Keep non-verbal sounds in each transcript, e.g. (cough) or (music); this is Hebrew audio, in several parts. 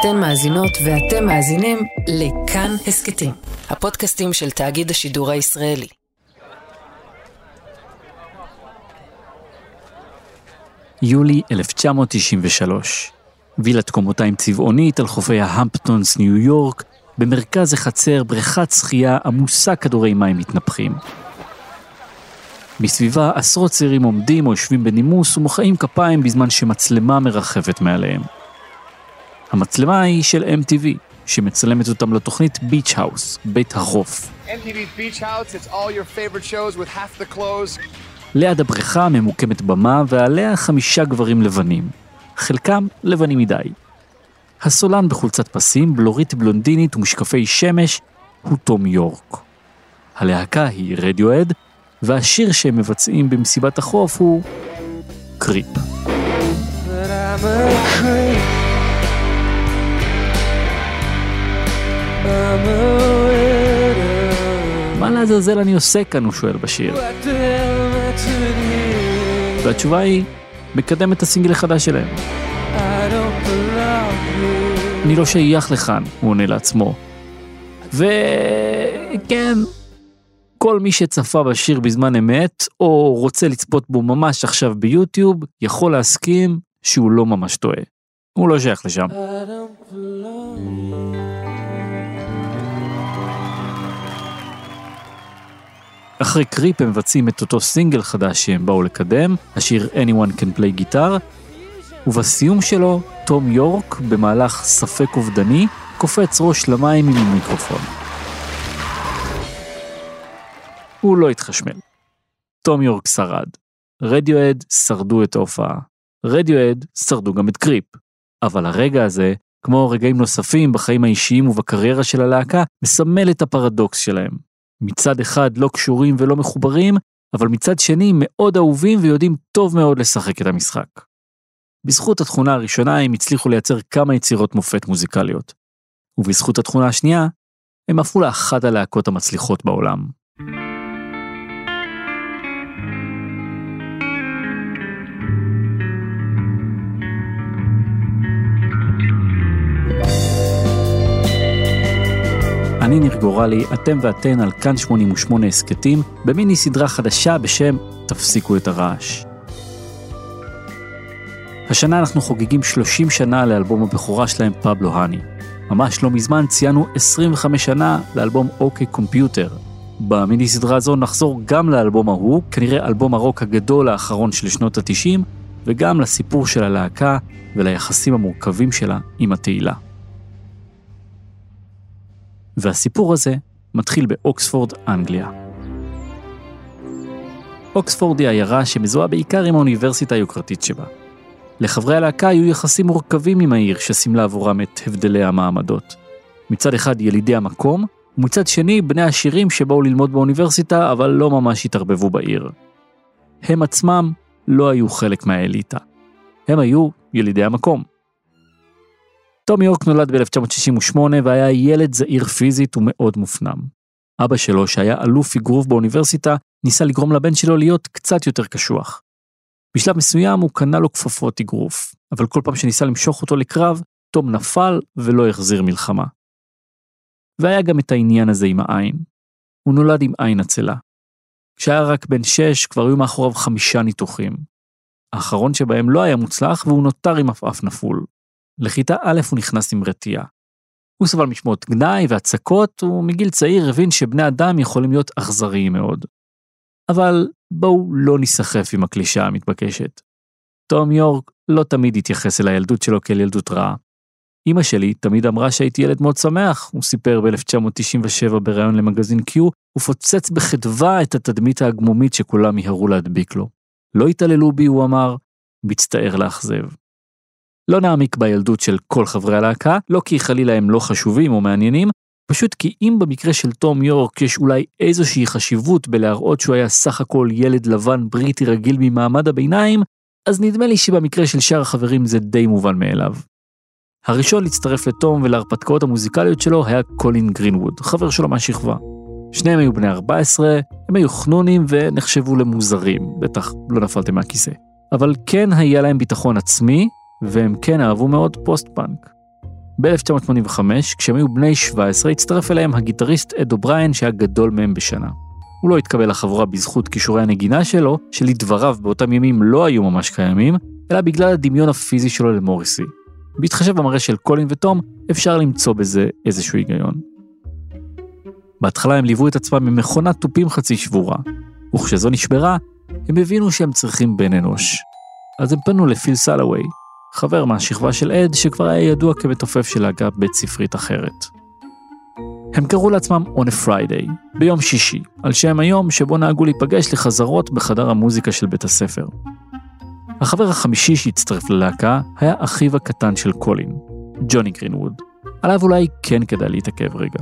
אתן מאזינות ואתם מאזינים לכאן הסכתים, הפודקאסטים של תאגיד השידור הישראלי. יולי 1993. וילת קומותיים צבעונית על חופי ההמפטונס, ניו יורק, במרכז החצר בריכת שחייה עמוסה כדורי מים מתנפחים. מסביבה עשרות צעירים עומדים או יושבים בנימוס ומוחאים כפיים בזמן שמצלמה מרחפת מעליהם. המצלמה היא של MTV, שמצלמת אותם לתוכנית ביץ' האוס, בית החוף. ליד הבריכה ממוקמת במה ועליה חמישה גברים לבנים, חלקם לבנים מדי. הסולן בחולצת פסים, בלורית בלונדינית ומשקפי שמש הוא תום יורק. הלהקה היא רדיואד, והשיר שהם מבצעים במסיבת החוף הוא קריפ. מה לעזאזל אני עושה כאן, הוא שואל בשיר. והתשובה היא, מקדם את הסינגל החדש שלהם. אני לא שייך לכאן, הוא עונה לעצמו. וכן, כל מי שצפה בשיר בזמן אמת, או רוצה לצפות בו ממש עכשיו ביוטיוב, יכול להסכים שהוא לא ממש טועה. הוא לא שייך לשם. אחרי קריפ הם מבצעים את אותו סינגל חדש שהם באו לקדם, השיר Anyone Can Play Guitar, ובסיום שלו, תום יורק, במהלך ספק אובדני, קופץ ראש למים עם המיקרופון. הוא לא התחשמל. תום יורק שרד. רדיואד שרדו את ההופעה. רדיואד שרדו גם את קריפ. אבל הרגע הזה, כמו רגעים נוספים בחיים האישיים ובקריירה של הלהקה, מסמל את הפרדוקס שלהם. מצד אחד לא קשורים ולא מחוברים, אבל מצד שני מאוד אהובים ויודעים טוב מאוד לשחק את המשחק. בזכות התכונה הראשונה הם הצליחו לייצר כמה יצירות מופת מוזיקליות. ובזכות התכונה השנייה, הם הפכו לאחת הלהקות המצליחות בעולם. אני ניר גורלי, אתם ואתן על כאן 88 הסכתים, במיני סדרה חדשה בשם תפסיקו את הרעש. השנה אנחנו חוגגים 30 שנה לאלבום הבכורה שלהם, פבלו האני. ממש לא מזמן ציינו 25 שנה לאלבום אוקיי קומפיוטר. במיני סדרה הזו נחזור גם לאלבום ההוא, כנראה אלבום הרוק הגדול האחרון של שנות ה-90, וגם לסיפור של הלהקה וליחסים המורכבים שלה עם התהילה. והסיפור הזה מתחיל באוקספורד, אנגליה. אוקספורד היא עיירה שמזוהה בעיקר עם האוניברסיטה היוקרתית שבה. לחברי הלהקה היו יחסים מורכבים עם העיר שסימלה עבורם את הבדלי המעמדות. מצד אחד ילידי המקום, ומצד שני בני השירים שבאו ללמוד באוניברסיטה אבל לא ממש התערבבו בעיר. הם עצמם לא היו חלק מהאליטה. הם היו ילידי המקום. תום יורק נולד ב-1968 והיה ילד זעיר פיזית ומאוד מופנם. אבא שלו, שהיה אלוף אגרוף באוניברסיטה, ניסה לגרום לבן שלו להיות קצת יותר קשוח. בשלב מסוים הוא קנה לו כפפות אגרוף, אבל כל פעם שניסה למשוך אותו לקרב, תום נפל ולא החזיר מלחמה. והיה גם את העניין הזה עם העין. הוא נולד עם עין עצלה. כשהיה רק בן שש, כבר היו מאחוריו חמישה ניתוחים. האחרון שבהם לא היה מוצלח והוא נותר עם עפעף נפול. לכיתה א' הוא נכנס עם רתיעה. הוא סבל משמעות גנאי והצקות, ומגיל צעיר הבין שבני אדם יכולים להיות אכזריים מאוד. אבל בואו לא ניסחף עם הקלישה המתבקשת. תום יורק לא תמיד התייחס אל הילדות שלו כאל ילדות רעה. אמא שלי תמיד אמרה שהייתי ילד מאוד שמח, הוא סיפר ב-1997 בריאיון למגזין Q, ופוצץ בחדווה את התדמית ההגמומית שכולם מיהרו להדביק לו. לא התעללו בי, הוא אמר, מצטער לאכזב. לא נעמיק בילדות של כל חברי הלהקה, לא כי חלילה הם לא חשובים או מעניינים, פשוט כי אם במקרה של תום יורק יש אולי איזושהי חשיבות בלהראות שהוא היה סך הכל ילד לבן בריטי רגיל ממעמד הביניים, אז נדמה לי שבמקרה של שאר החברים זה די מובן מאליו. הראשון להצטרף לתום ולהרפתקאות המוזיקליות שלו היה קולין גרינווד, חבר שלו מהשכבה. שניהם היו בני 14, הם היו חנונים ונחשבו למוזרים, בטח לא נפלתם מהכיסא. אבל כן היה להם ביטחון עצמי, והם כן אהבו מאוד פוסט-פאנק. ב-1985, כשהם היו בני 17, הצטרף אליהם הגיטריסט אד אובריין שהיה גדול מהם בשנה. הוא לא התקבל לחבורה בזכות כישורי הנגינה שלו, שלדבריו באותם ימים לא היו ממש קיימים, אלא בגלל הדמיון הפיזי שלו למוריסי. בהתחשב במראה של קולין ותום, אפשר למצוא בזה איזשהו היגיון. בהתחלה הם ליוו את עצמם ממכונת תופים חצי שבורה, וכשזו נשברה, הם הבינו שהם צריכים בן אנוש. אז הם פנו לפיל סלווי, חבר מהשכבה של אד שכבר היה ידוע כמתופף של להקה בית ספרית אחרת. הם קראו לעצמם On a Friday, ביום שישי, על שם היום שבו נהגו להיפגש לחזרות בחדר המוזיקה של בית הספר. החבר החמישי שהצטרף ללהקה היה אחיו הקטן של קולין, ג'וני גרינווד. עליו אולי כן כדאי להתעכב רגע.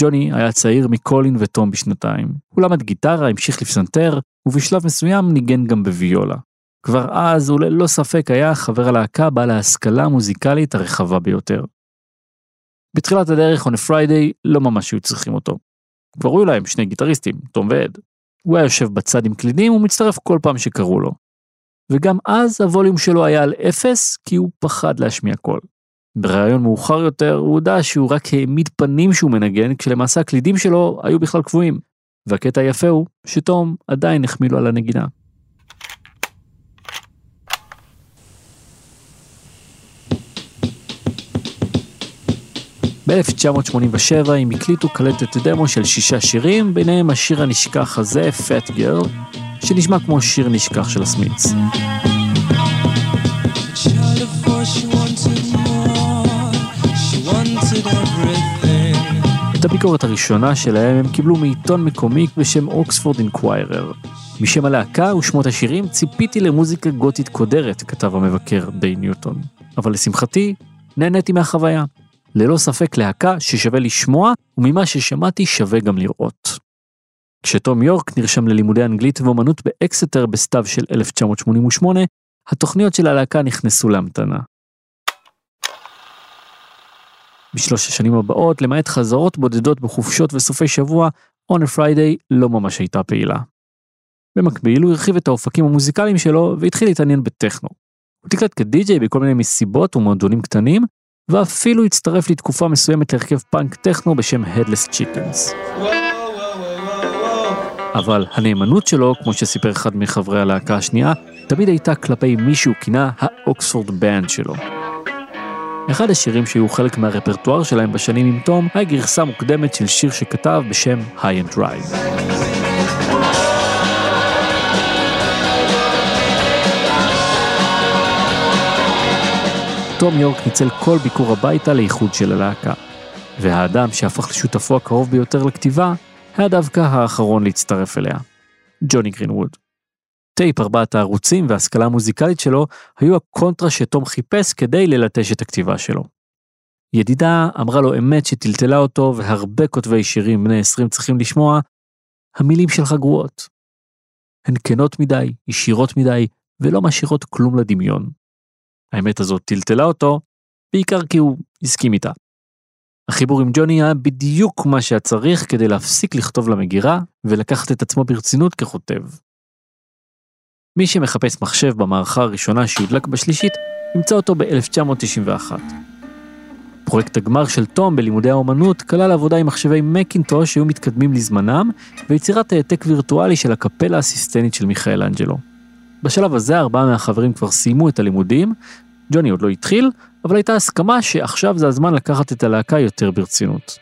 ג'וני היה צעיר מקולין ותום בשנתיים. הוא למד גיטרה, המשיך לפסנתר, ובשלב מסוים ניגן גם בוויולה. כבר אז הוא ללא ספק היה חבר הלהקה בעל ההשכלה המוזיקלית הרחבה ביותר. בתחילת הדרך, on a Friday, לא ממש היו צריכים אותו. כבר היו להם שני גיטריסטים, תום ועד. הוא היה יושב בצד עם קלידים ומצטרף כל פעם שקראו לו. וגם אז הווליום שלו היה על אפס, כי הוא פחד להשמיע קול. בריאיון מאוחר יותר הוא הודה שהוא רק העמיד פנים שהוא מנגן, כשלמעשה הקלידים שלו היו בכלל קבועים. והקטע היפה הוא שתום עדיין החמיא לו על הנגינה. ב-1987 הם הקליטו קלטת דמו של שישה שירים, ביניהם השיר הנשכח הזה, Fat Girl, שנשמע כמו שיר נשכח של הסמיץ. את הביקורת הראשונה שלהם הם קיבלו מעיתון מקומי בשם אוקספורד אינקוויירר. משם הלהקה ושמות השירים ציפיתי למוזיקה גותית קודרת, כתב המבקר די ניוטון. אבל לשמחתי, נהניתי מהחוויה. ללא ספק להקה ששווה לשמוע, וממה ששמעתי שווה גם לראות. כשתום יורק נרשם ללימודי אנגלית ואומנות באקסטר בסתיו של 1988, התוכניות של הלהקה נכנסו להמתנה. בשלוש השנים הבאות, למעט חזרות בודדות בחופשות וסופי שבוע, On a Friday לא ממש הייתה פעילה. במקביל הוא הרחיב את האופקים המוזיקליים שלו והתחיל להתעניין בטכנו. הוא תקלט כדי-ג'יי בכל מיני מסיבות ומועדונים קטנים, ואפילו הצטרף לתקופה מסוימת להרכב פאנק טכנו בשם Headless Chickens. אבל הנאמנות שלו, כמו שסיפר אחד מחברי הלהקה השנייה, תמיד הייתה כלפי מי שהוא כינה האוקספורד בנד שלו. אחד השירים שהיו חלק מהרפרטואר שלהם בשנים עם תום, היה גרסה מוקדמת של שיר שכתב בשם High and Dry. תום יורק ניצל כל ביקור הביתה לאיחוד של הלהקה. והאדם שהפך לשותפו הקרוב ביותר לכתיבה, היה דווקא האחרון להצטרף אליה. ג'וני גרינווד. טייפ ארבעת הערוצים וההשכלה המוזיקלית שלו היו הקונטרה שתום חיפש כדי ללטש את הכתיבה שלו. ידידה אמרה לו אמת שטלטלה אותו והרבה כותבי שירים בני 20 צריכים לשמוע, המילים שלך גרועות. הן כנות מדי, ישירות מדי, ולא משאירות כלום לדמיון. האמת הזאת טלטלה אותו, בעיקר כי הוא הסכים איתה. החיבור עם ג'וני היה בדיוק מה שהיה צריך כדי להפסיק לכתוב למגירה ולקחת את עצמו ברצינות ככותב. מי שמחפש מחשב במערכה הראשונה שהודלק בשלישית, ימצא אותו ב-1991. פרויקט הגמר של תום בלימודי האומנות כלל עבודה עם מחשבי מקינטוש שהיו מתקדמים לזמנם, ויצירת העתק וירטואלי של הקפלה הסיסטנית של מיכאל אנג'לו. בשלב הזה ארבעה מהחברים כבר סיימו את הלימודים, ג'וני עוד לא התחיל, אבל הייתה הסכמה שעכשיו זה הזמן לקחת את הלהקה יותר ברצינות.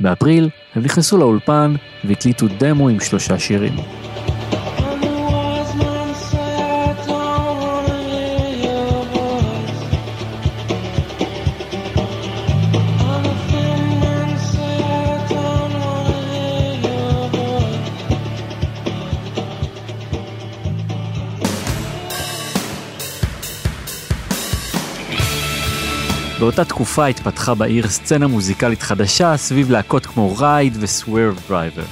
באפריל הם נכנסו לאולפן והקליטו דמו עם שלושה שירים. באותה תקופה התפתחה בעיר סצנה מוזיקלית חדשה סביב להקות כמו Ride ו Swervedriver.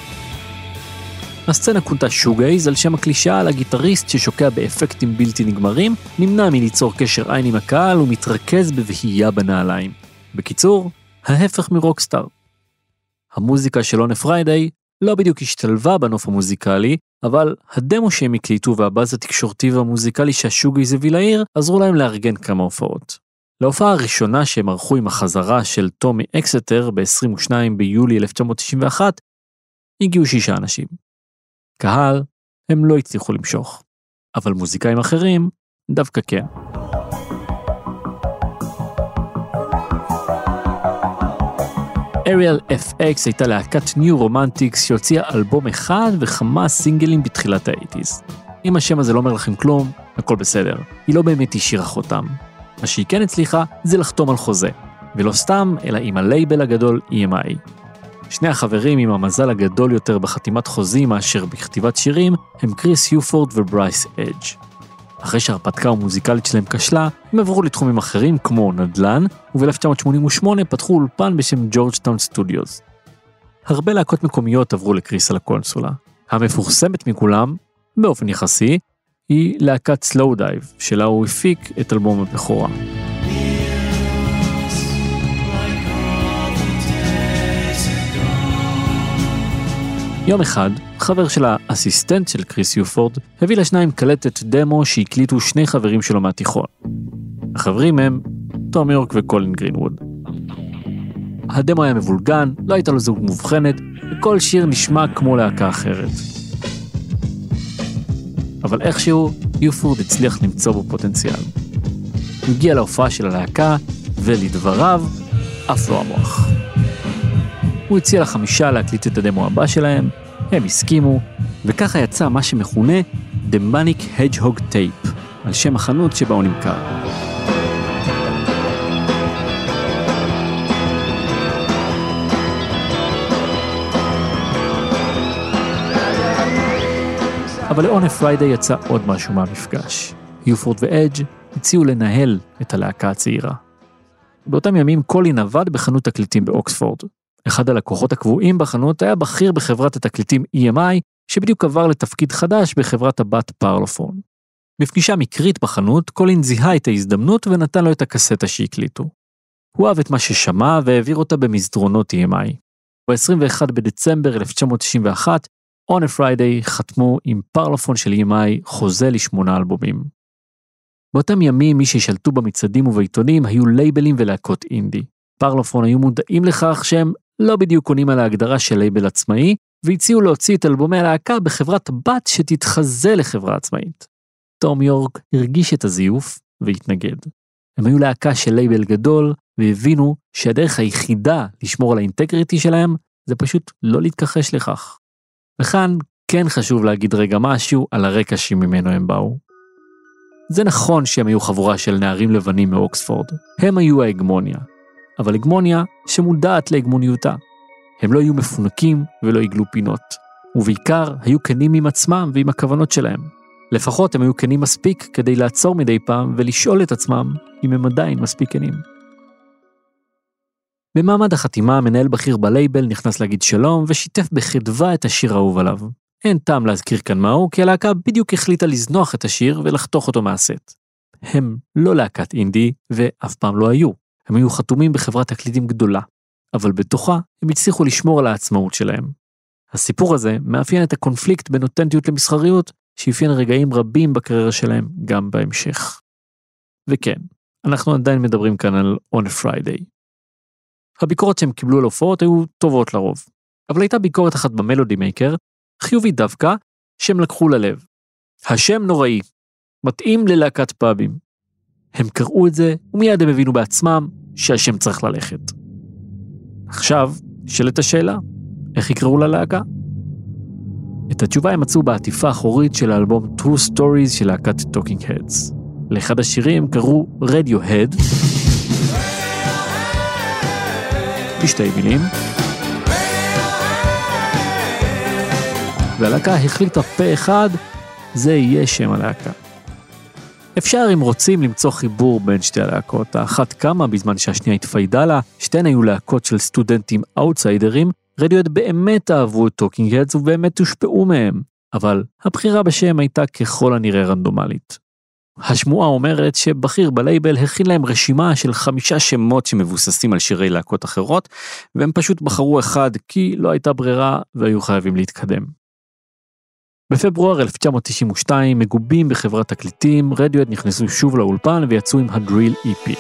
הסצנה כונתה שוגייז על שם הקלישאה על הגיטריסט ששוקע באפקטים בלתי נגמרים, נמנע מליצור קשר עין עם הקהל ומתרכז בבהייה בנעליים. בקיצור, ההפך מרוקסטאר. המוזיקה של On a Friday לא בדיוק השתלבה בנוף המוזיקלי, אבל הדמו שהם הקליטו והבאז התקשורתי והמוזיקלי שהשוגייז הביא לעיר, עזרו להם לארגן כמה הופעות. להופעה הראשונה שהם ערכו עם החזרה של תום מאקסטר ב-22 ביולי 1991, הגיעו שישה אנשים. קהל הם לא הצליחו למשוך, אבל מוזיקאים אחרים דווקא כן. Aerial FX הייתה להקת New Romantics שהוציאה אלבום אחד וכמה סינגלים בתחילת האייטיז. אם השם הזה לא אומר לכם כלום, הכל בסדר. היא לא באמת השאירה חותם. מה שהיא כן הצליחה זה לחתום על חוזה. ולא סתם, אלא עם הלייבל הגדול EMI. שני החברים עם המזל הגדול יותר בחתימת חוזים מאשר בכתיבת שירים הם קריס הופורד וברייס אדג'. אחרי שההרפתקה המוזיקלית שלהם כשלה, הם עברו לתחומים אחרים כמו נדל"ן, וב-1988 פתחו אולפן בשם Courtyard Studios. הרבה להקות מקומיות עברו לקריס על הקונסולה. המפורסמת מכולם, באופן יחסי, היא להקת Slowdive, שלה הוא הפיק את אלבום הבכורה. יום אחד, חבר של האסיסטנט של קריס הופורד הביא לשניים קלטת דמו שהקליטו שני חברים שלו מהתיכון. החברים הם תום יורק וקולין גרינווד. הדמו היה מבולגן, לא הייתה לו זוג מובחנת, וכל שיר נשמע כמו להקה אחרת. אבל איכשהו, יופורד הצליח למצוא בו פוטנציאל. הוא הגיע להופעה של הלהקה, ולדבריו, עף לו המוח. הוא הציע לחמישה להקליט את הדמו הבא שלהם, הם הסכימו, וככה יצא מה שמכונה The Manic Hedgehog Tape, על שם החנות שבה הוא נמכר. אבל a Friday יצא עוד משהו מהמפגש. יופורד ואדג' הציעו לנהל את הלהקה הצעירה. באותם ימים קולין עבד בחנות תקליטים באוקספורד, אחד הלקוחות הקבועים בחנות היה בכיר בחברת התקליטים EMI, שבדיוק עבר לתפקיד חדש בחברת הבת פרלופון. בפגישה מקרית בחנות, קולין זיהה את ההזדמנות ונתן לו את הקסטה שהקליטו. הוא אהב את מה ששמע והעביר אותה במסדרונות EMI. ב-21 בדצמבר 1991, On a Friday חתמו עם פרלופון של EMI חוזה לשמונה אלבומים. באותם ימים מי ששלטו במצעדים ובעיתונים היו לייבלים ולהקות אינדי. פרלופון היו מודעים לכך שהם לא בדיוק עונים על ההגדרה של לייבל עצמאי, והציעו להוציא את אלבומי הלהקה בחברת בת שתתחזה לחברה עצמאית. תום יורק הרגיש את הזיוף והתנגד. הם היו להקה של לייבל גדול, והבינו שהדרך היחידה לשמור על ה integrity שלהם זה פשוט לא להתכחש לכך. וכאן כן חשוב להגיד רגע משהו על הרקע שממנו הם באו. זה נכון שהם היו חבורה של נערים לבנים מאוקספורד, הם היו ההגמוניה, אבל הגמוניה שמודעת להגמוניותה. הם לא היו מפונקים ולא עיגלו פינות, ובעיקר היו כנים עם עצמם ועם הכוונות שלהם. לפחות הם היו כנים מספיק כדי לעצור מדי פעם ולשאול את עצמם אם הם עדיין מספיק כנים. במעמד החתימה, מנהל בכיר בלייבל נכנס להגיד שלום ושיתף בחדווה את השיר האהוב עליו. אין טעם להזכיר כאן מהו, כי הלהקה בדיוק החליטה לזנוח את השיר ולחתוך אותו מהסט. הם לא להקת אינדי, ואף פעם לא היו. הם היו חתומים בחברת תקליטים גדולה, אבל בתוכה הם הצליחו לשמור על העצמאות שלהם. הסיפור הזה מאפיין את הקונפליקט בין אותנטיות למסחריות, שאפיין רגעים רבים בקריירה שלהם גם בהמשך. וכן, אנחנו עדיין מדברים כאן על On a Friday. הביקורת שהם קיבלו על הופעות היו טובות לרוב, אבל הייתה ביקורת אחת במלודי מייקר, חיובית דווקא, שהם לקחו ללב. השם נוראי, מתאים ללהקת פאבים. הם קראו את זה, ומיד הם הבינו בעצמם שהשם צריך ללכת. עכשיו, נשאלת השאלה, איך יקראו ללהקה? את התשובה הם מצאו בעטיפה האחורית של האלבום True Stories של להקת Talking Heads. לאחד השירים קראו Radiohead, בשתי מילים, והלהקה החליטה פה אחד, זה יהיה שם הלהקה. אפשר אם רוצים למצוא חיבור בין שתי הלהקות, האחת קמה בזמן שהשנייה התפיידה לה, שתיהן היו להקות של סטודנטים אאוטסיידרים, רדיוהד באמת אהבו את Talking Heads ובאמת הושפעו מהם, אבל הבחירה בשם הייתה ככל הנראה רנדומלית. השמועה אומרת שבכיר בלייבל הכין להם רשימה של חמישה שמות שמבוססים על שירי להקות אחרות, והם פשוט בחרו אחד כי לא הייתה ברירה והיו חייבים להתקדם. בפברואר 1992, מגובים בחברת תקליטים, רדיואט נכנסו שוב לאולפן ויצאו עם הדריל EP.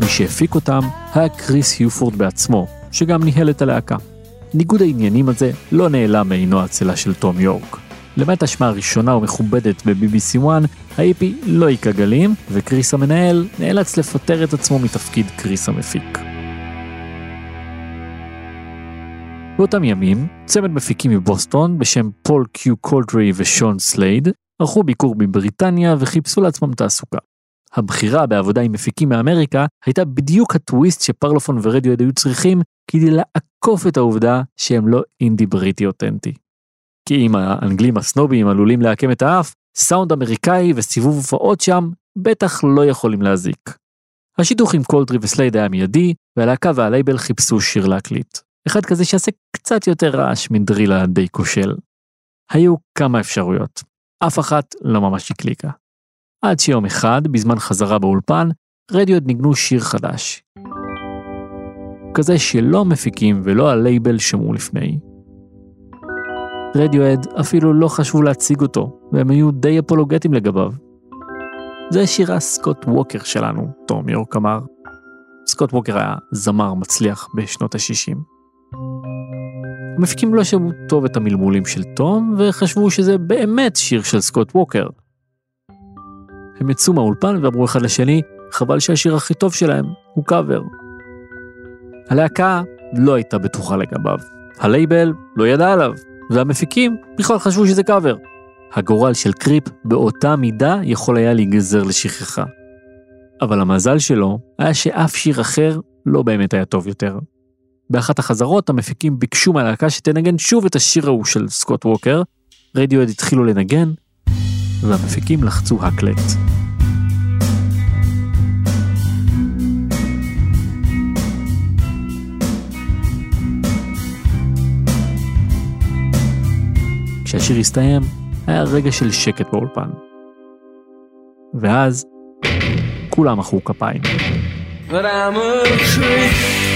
מי שהפיק אותם היה קריס היופורד בעצמו, שגם ניהל את הלהקה. ניגוד העניינים הזה לא נעלם מעינו העצלה של תום יורק. למעט השמעה ראשונה ומכובדת ב-BBC 1, ה-EP לא היכה גלים, וקריס המנהל נאלץ לפטר את עצמו מתפקיד קריס המפיק. באותם ימים, צמד מפיקים מבוסטון בשם פול קיו קולדרי ושון סלייד ערכו ביקור בבריטניה וחיפשו לעצמם תעסוקה. הבחירה בעבודה עם מפיקים מאמריקה הייתה בדיוק הטוויסט שפרלופון ורדיוהד היו צריכים כדי לעקוף את העובדה שהם לא אינדי בריטי אותנטי. כי אם האנגלים הסנובים עלולים לעקם את האף, סאונד אמריקאי וסיבוב הופעות שם בטח לא יכולים להזיק. השידוך עם קולדרי וסלייד היה מיידי, והלהקה והלייבל חיפשו שיר להקליט. אחד כזה שיעשה קצת יותר רעש מ Drill הדי כושל. היו כמה אפשרויות, אף אחת לא ממש הקליקה. עד שיום אחד, בזמן חזרה באולפן, רדיוהד ניגנו שיר חדש. כזה שלא המפיקים ולא הלייבל שמעו לפני. רדיואד אפילו לא חשבו להציג אותו, והם היו די אפולוגטיים לגביו. זה שירה סקוט ווקר שלנו, תום יורק אמר. סקוט ווקר היה זמר מצליח בשנות ה-60. המפיקים לא שמעו טוב את המלמולים של תום, וחשבו שזה באמת שיר של סקוט ווקר. הם יצאו מהאולפן ואמרו אחד לשני, חבל שהשיר הכי טוב שלהם הוא קאבר. הלהקה לא הייתה בטוחה לגביו. הלייבל לא ידע עליו, והמפיקים בכלל חשבו שזה קאבר. הגורל של Creep באותה מידה יכול היה להיגזר לשכחה. אבל המזל שלו היה שאף שיר אחר לא באמת היה טוב יותר. באחת החזרות המפיקים ביקשו מהלהקה שתנגן שוב את השיר ההוא של סקוט ווקר, רדיוהד התחילו לנגן, והמפיקים לחצו הקלט. כשהשיר הסתיים, היה רגע של שקט באולפן. ואז, כולם מחאו כפיים. But I'm a creep.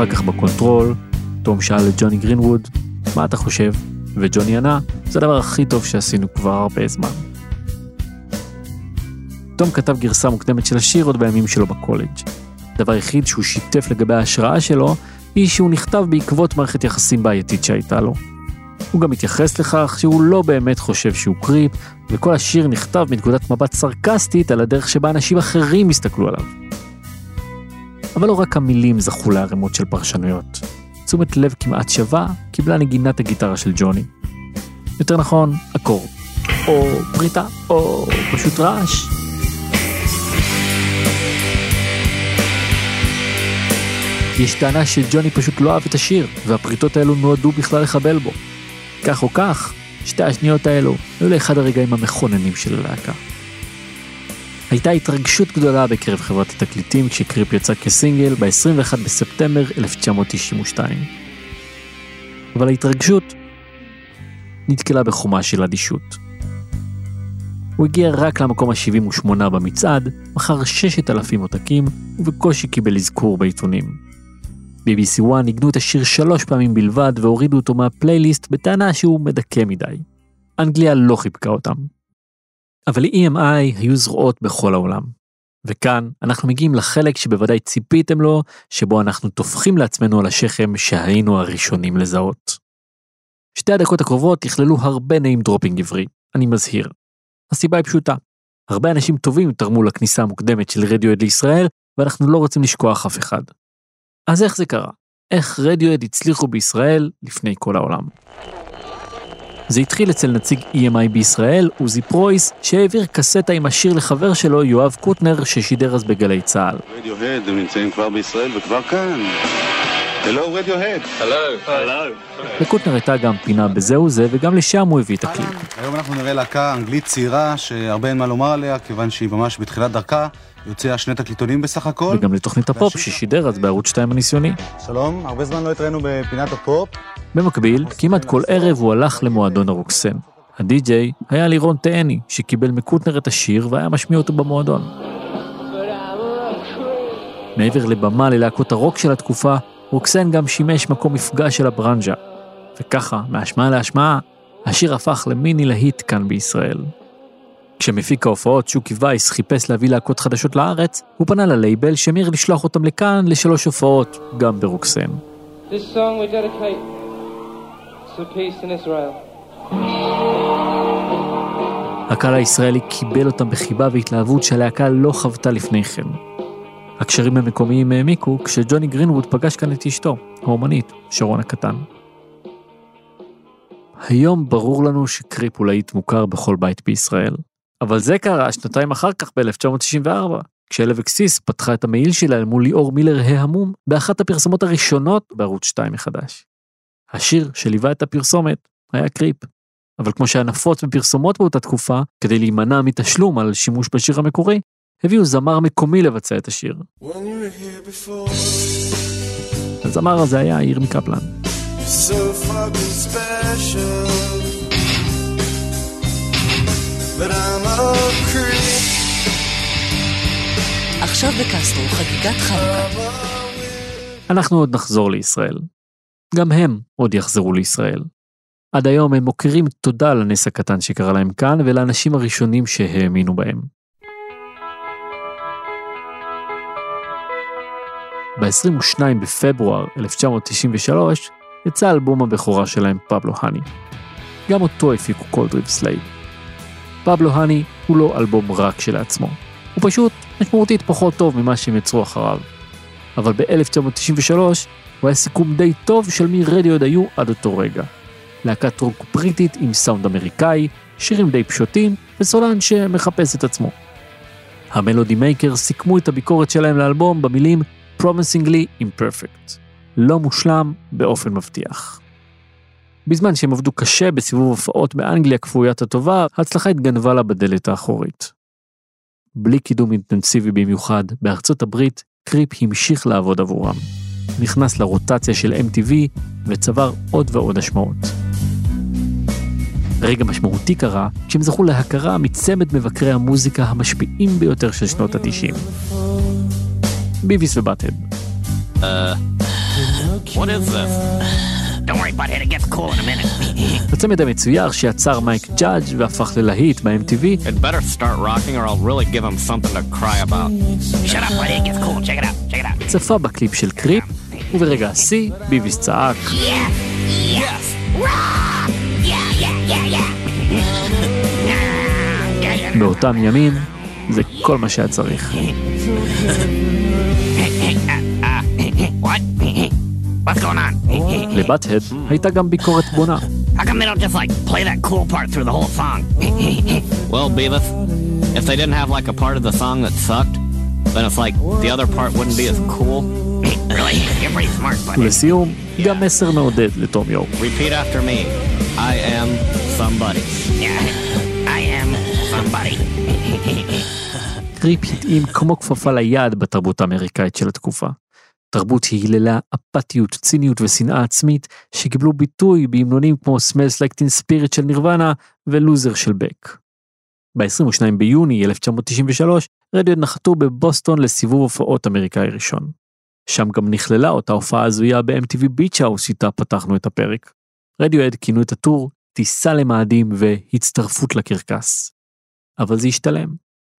אחר כך ב control, תום שאל את ג'וני גרינווד, מה אתה חושב? וג'וני ענה, זה הדבר הכי טוב שעשינו כבר הרבה זמן. תום כתב גרסה מוקדמת של השיר עוד בימים שלו בקולג'. הדבר היחיד שהוא שיתף לגבי ההשראה שלו, היא שהוא נכתב בעקבות מערכת יחסים בעייתית שהייתה לו. הוא גם מתייחס לכך שהוא לא באמת חושב שהוא creep, וכל השיר נכתב מנקודת מבט סרקסטית על הדרך שבה אנשים אחרים הסתכלו עליו. אבל לא רק המילים זכו לערימות של פרשנויות. תשומת לב כמעט שווה קיבלה נגינת הגיטרה של ג'וני. יותר נכון, אקורד. או פריטה, או פשוט רעש. יש טענה שג'וני פשוט לא אהב את השיר, והפריטות האלו נועדו בכלל לחבל בו. כך או כך, שתי השניות האלו היו לאחד הרגעים המכוננים של הלהקה. הייתה התרגשות גדולה בקרב חברת התקליטים כשקריפ יצא כסינגל ב-21 בספטמבר 1992. אבל ההתרגשות נתקלה בחומה של אדישות. הוא הגיע רק למקום ה-78 במצעד, מכר 6,000 עותקים, ובקושי קיבל אזכור בעיתונים. BBC One ניגנו את השיר שלוש פעמים בלבד והורידו אותו מהפלייליסט בטענה שהוא מדכא מדי. אנגליה לא חיבקה אותם. אבל ל-EMI היו זרועות בכל העולם. וכאן אנחנו מגיעים לחלק שבוודאי ציפיתם לו, שבו אנחנו טופחים לעצמנו על השכם שהיינו הראשונים לזהות. שתי הדקות הקרובות יכללו הרבה name dropping עברי, אני מזהיר. הסיבה היא פשוטה, הרבה אנשים טובים תרמו לכניסה המוקדמת של רדיוהד לישראל, ואנחנו לא רוצים לשכוח אף אחד. אז איך זה קרה? איך רדיוהד הצליחו בישראל לפני כל העולם? זה התחיל אצל נציג EMI בישראל, עוזי פרויס, שהעביר קסטה עם השיר לחבר שלו, יואב קוטנר, ששידר אז בגלי צה"ל. רדיוהד, הם נמצאים כבר בישראל וכבר כאן. Hello, Radiohead. לקוטנר הייתה גם פינה בזהו זה, וגם לשם הוא הביא את הקליפ. היום אנחנו נראה להקה אנגלית צעירה, שהרבה אין מה לומר עליה, כיוון שהיא ממש בתחילת דרכה. היא הוציאה שני תקליטונים בסך הכל. וגם לתוכנית הפופ ששידר אז בערוץ 2 הניסיוני. שלום, הרבה זמן לא התראינו בפינת הפופ. במקביל, כמעט כל ערב הוא הלך למועדון הרוקסן. הדי-ג'יי היה לירון תאני, שקיבל מקוטנר את השיר והיה משמיע אותו במועדון. מעבר לבמה ללהקות הרוק של התקופה, רוקסן גם שימש מקום מפגש של הברנז'ה. וככה, מהשמעה להשמעה, השיר הפך למיני להיט כאן בישראל. כשמפיק ההופעות שוקי וייס חיפש להביא להקות חדשות לארץ, הוא פנה ללייבל שמיהר לשלוח אותם לכאן לשלוש הופעות, גם ברוקסן. This song we dedicate to peace in Israel. הקהל הישראלי קיבל אותם בחיבה והתלהבות שהלהקה לא חוותה לפני כן. הקשרים המקומיים העמיקו כשג'וני גרינווד פגש כאן את אשתו, האומנית, שרון הקטן. היום ברור לנו שקריפ הוא להיט מוכר בכל בית בישראל. אבל זה קרה שנתיים אחר כך ב-1994, כשאלב אקסיס פתחה את המעיל שלה אל מול ליאור מילר ההמום באחת הפרסומות הראשונות בערוץ 2 מחדש. השיר שליווה את הפרסומת היה קריפ. אבל כמו שהיה נפוץ בפרסומות באותה תקופה, כדי להימנע מתשלום על שימוש בשיר המקורי, הביאו זמר מקומי לבצע את השיר. When you were here before, הזמר הזה היה ירמי קפלן. so. עכשיו בקסטרו חגיגת חנוכה. אנחנו עוד נחזור לישראל. גם הם עוד יחזרו לישראל. עד היום הם מוקירים תודה על הנס הקטן שקרה להם כאן ולאנשים הראשונים שהאמינו בהם. ב-22 בפברואר 1993 יצא אלבום הבכורה שלהם, פבלו האני. גם אותו הפיקו קולדרי וסלייד. פבלו האני הוא לא אלבום רע כשלעצמו, הוא פשוט משמעותית פחות טוב ממה שהם יצרו אחריו. אבל ב-1993 הוא היה סיכום די טוב של מי רדיואד היו עד אותו רגע. להקת רוק בריטית עם סאונד אמריקאי, שירים די פשוטים וסולן שמחפש את עצמו. המלודי מייקר סיכמו את הביקורת שלהם לאלבום במילים Promisingly Imperfect, לא מושלם באופן מבטיח. בזמן שהם עבדו קשה בסיבוב הופעות באנגליה כפוית הטובה, ההצלחה התגנבה לה בדלת האחורית. בלי קידום אינטנסיבי במיוחד, בארצות הברית, קריפ המשיך לעבוד עבורם. נכנס לרוטציה של MTV וצבר עוד ועוד השמעות. רגע משמעותי קרה כשהם זכו להכרה מצמד מבקרי המוזיקה המשפיעים ביותר של שנות ה-90. ביביס ובאטהד. What is this? Don't worry, butthead, it gets cool in a minute. הצמד המצויר שיצר מייק ג'אדג' והפך ללהיט ב-MTV. צפה בקליפ של קריפ, וברגע השיא, ביביס צעק. באותם ימים, זה כל מה שהיה צריך. What? What's going on? לבאטהד הייתה גם ביקורת בונה. How come they don't just like play that cool part through the whole song? (laughs) well, Beavis, if they didn't have like a part of the song that sucked, then it's like the other part wouldn't be as cool. (laughs) really? You're pretty smart, buddy. ולסיום, גם מסר מעודד לתום יורק. Repeat after me. I am somebody. Yeah, I am somebody. קריפ התאים כמו כפפה ליד בתרבות האמריקאית של התקופה. תרבות שהיללה אפתיות, ציניות ושנאה עצמית, שקיבלו ביטוי בהמנונים כמו Smells Like Teen Spirit של נירוונה ו Loser של בק. ב-22 ביוני 1993, רדיוהד נחתו בבוסטון לסיבוב הופעות אמריקאי ראשון. שם גם נכללה אותה הופעה הזויה ב-MTV Beach House איתה פתחנו את הפרק. רדיוהד כינו את ה tour טיסה למאדים והצטרפות לקרקס. אבל זה השתלם.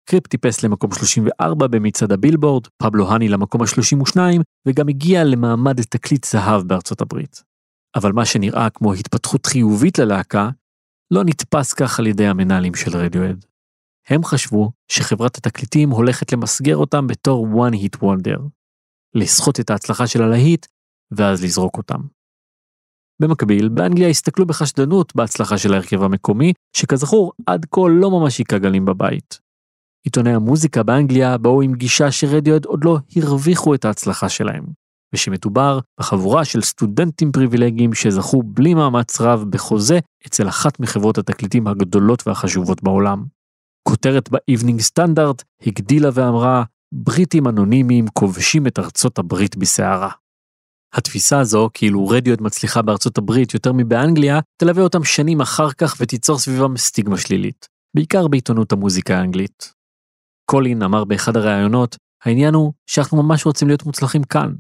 Creep טיפס למקום 34 במצעד הבילבורד, פבלו האני למקום ה-32, וגם הגיע למעמד תקליט זהב בארצות הברית. אבל מה שנראה כמו התפתחות חיובית ללהקה, לא נתפס כך על ידי המנהלים של רדיואד. הם חשבו שחברת התקליטים הולכת למסגר אותם בתור one hit wonder. לסחוט את ההצלחה של הלהיט, ואז לזרוק אותם. במקביל, באנגליה הסתכלו בחשדנות בהצלחה של ההרכב המקומי, שכזכור, עד כה לא ממש היכה גלים בבית. עיתוני המוזיקה באנגליה באו עם גישה שרדיואד עוד לא הרוויחו את ההצלחה שלהם. ושמדובר בחבורה של סטודנטים פריבילגיים שזכו בלי מאמץ רב בחוזה אצל אחת מחברות התקליטים הגדולות והחשובות בעולם. כותרת באיבנינג סטנדרט הגדילה ואמרה, בריטים אנונימיים כובשים את ארצות הברית בסערה. התפיסה הזו, כאילו רדיואט מצליחה בארצות הברית יותר מבאנגליה, תלווה אותם שנים אחר כך ותיצור סביבם סטיגמה שלילית, בעיקר בעיתונות המוזיקה האנגלית. קולין אמר באחד הראיונות, העניין הוא שאנחנו ממש רוצים להיות מוצלחים כאן.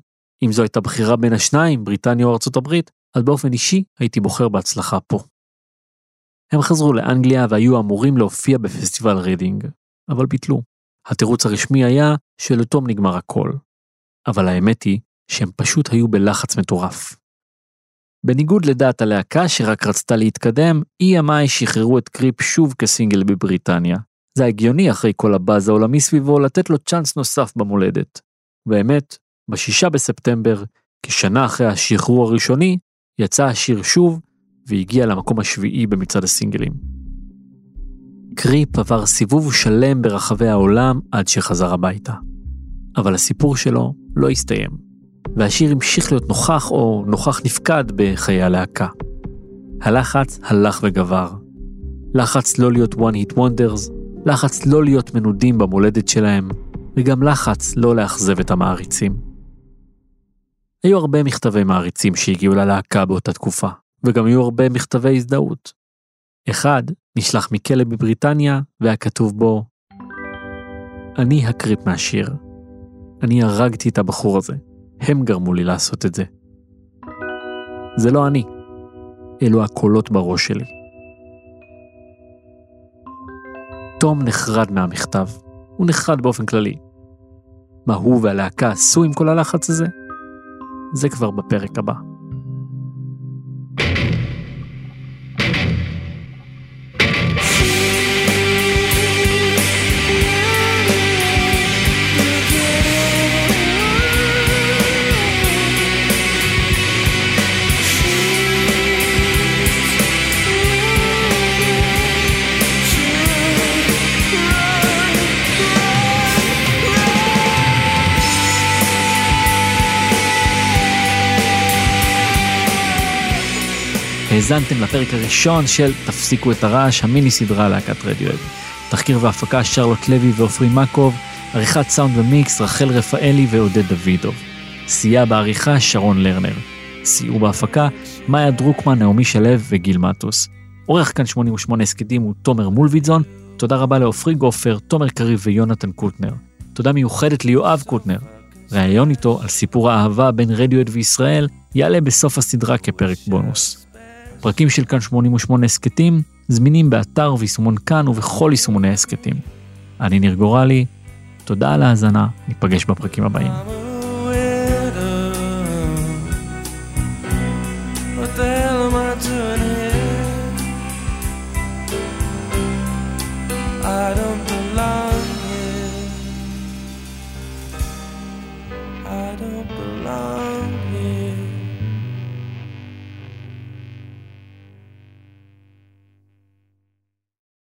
אם זו הייתה בחירה בין השניים, בריטניה או ארצות הברית, אז באופן אישי הייתי בוחר בהצלחה פה. הם חזרו לאנגליה והיו אמורים להופיע בפסטיבל רידינג, אבל ביטלו. התירוץ הרשמי היה שלתום נגמר הקול. אבל האמת היא שהם פשוט היו בלחץ מטורף. בניגוד לדעת הלהקה שרק רצתה להתקדם, EMI שחררו את Creep שוב כסינגל בבריטניה. זה הגיוני אחרי כל הבאז העולמי סביבו לתת לו צ'אנס נוסף במולדת. באמת, בשישה בספטמבר, כשנה אחרי השחרור הראשוני, יצא השיר שוב והגיע למקום השביעי במצעד הסינגלים. קריפ עבר סיבוב שלם ברחבי העולם עד שחזר הביתה. אבל הסיפור שלו לא הסתיים, והשיר המשיך להיות נוכח או נוכח נפקד בחיי הלהקה. הלחץ הלך וגבר. לחץ לא להיות one hit wonders, לחץ לא להיות מנודים במולדת שלהם, וגם לחץ לא לאכזב את המעריצים. היו הרבה מכתבי מעריצים שהגיעו ללהקה באותה תקופה, וגם היו הרבה מכתבי הזדהות. אחד נשלח מכלא בבריטניה והיה כתוב בו אני הקריפ מהשיר. אני הרגתי את הבחור הזה. הם גרמו לי לעשות את זה. זה לא אני. אלו הקולות בראש שלי. תום נחרד מהמכתב. הוא נחרד באופן כללי. מה הוא והלהקה עשו עם כל הלחץ הזה? זה כבר בפרק הבא. האזנתם לפרק הראשון של תפסיקו את הרעש, המיני סדרה להקת רדיואד. תחקיר והפקה שרלוט לוי ועופרי מקוב, עריכת סאונד ומיקס רחל רפאלי ועודד דוידוב. סייע בעריכה שרון לרנר. סייעו בהפקה מאיה דרוקמן, נעמי שלו וגיל מטוס. עורך כאן 88 הסכתים הוא תומר מולביטזון. תודה רבה לעופרי גופר, תומר קריב ויונתן קוטנר. תודה מיוחדת ליואב קוטנר. ראיון איתו על סיפור האהבה בין רדיואד וישראל יעלה בסוף הסדרה כפרק בונוס. פרקים של כאן 88 הסכתים זמינים באתר ויישומון כאן ובכל יישומוני ההסכתים. אני ניר גורלי, תודה על ההאזנה, ניפגש בפרקים הבאים.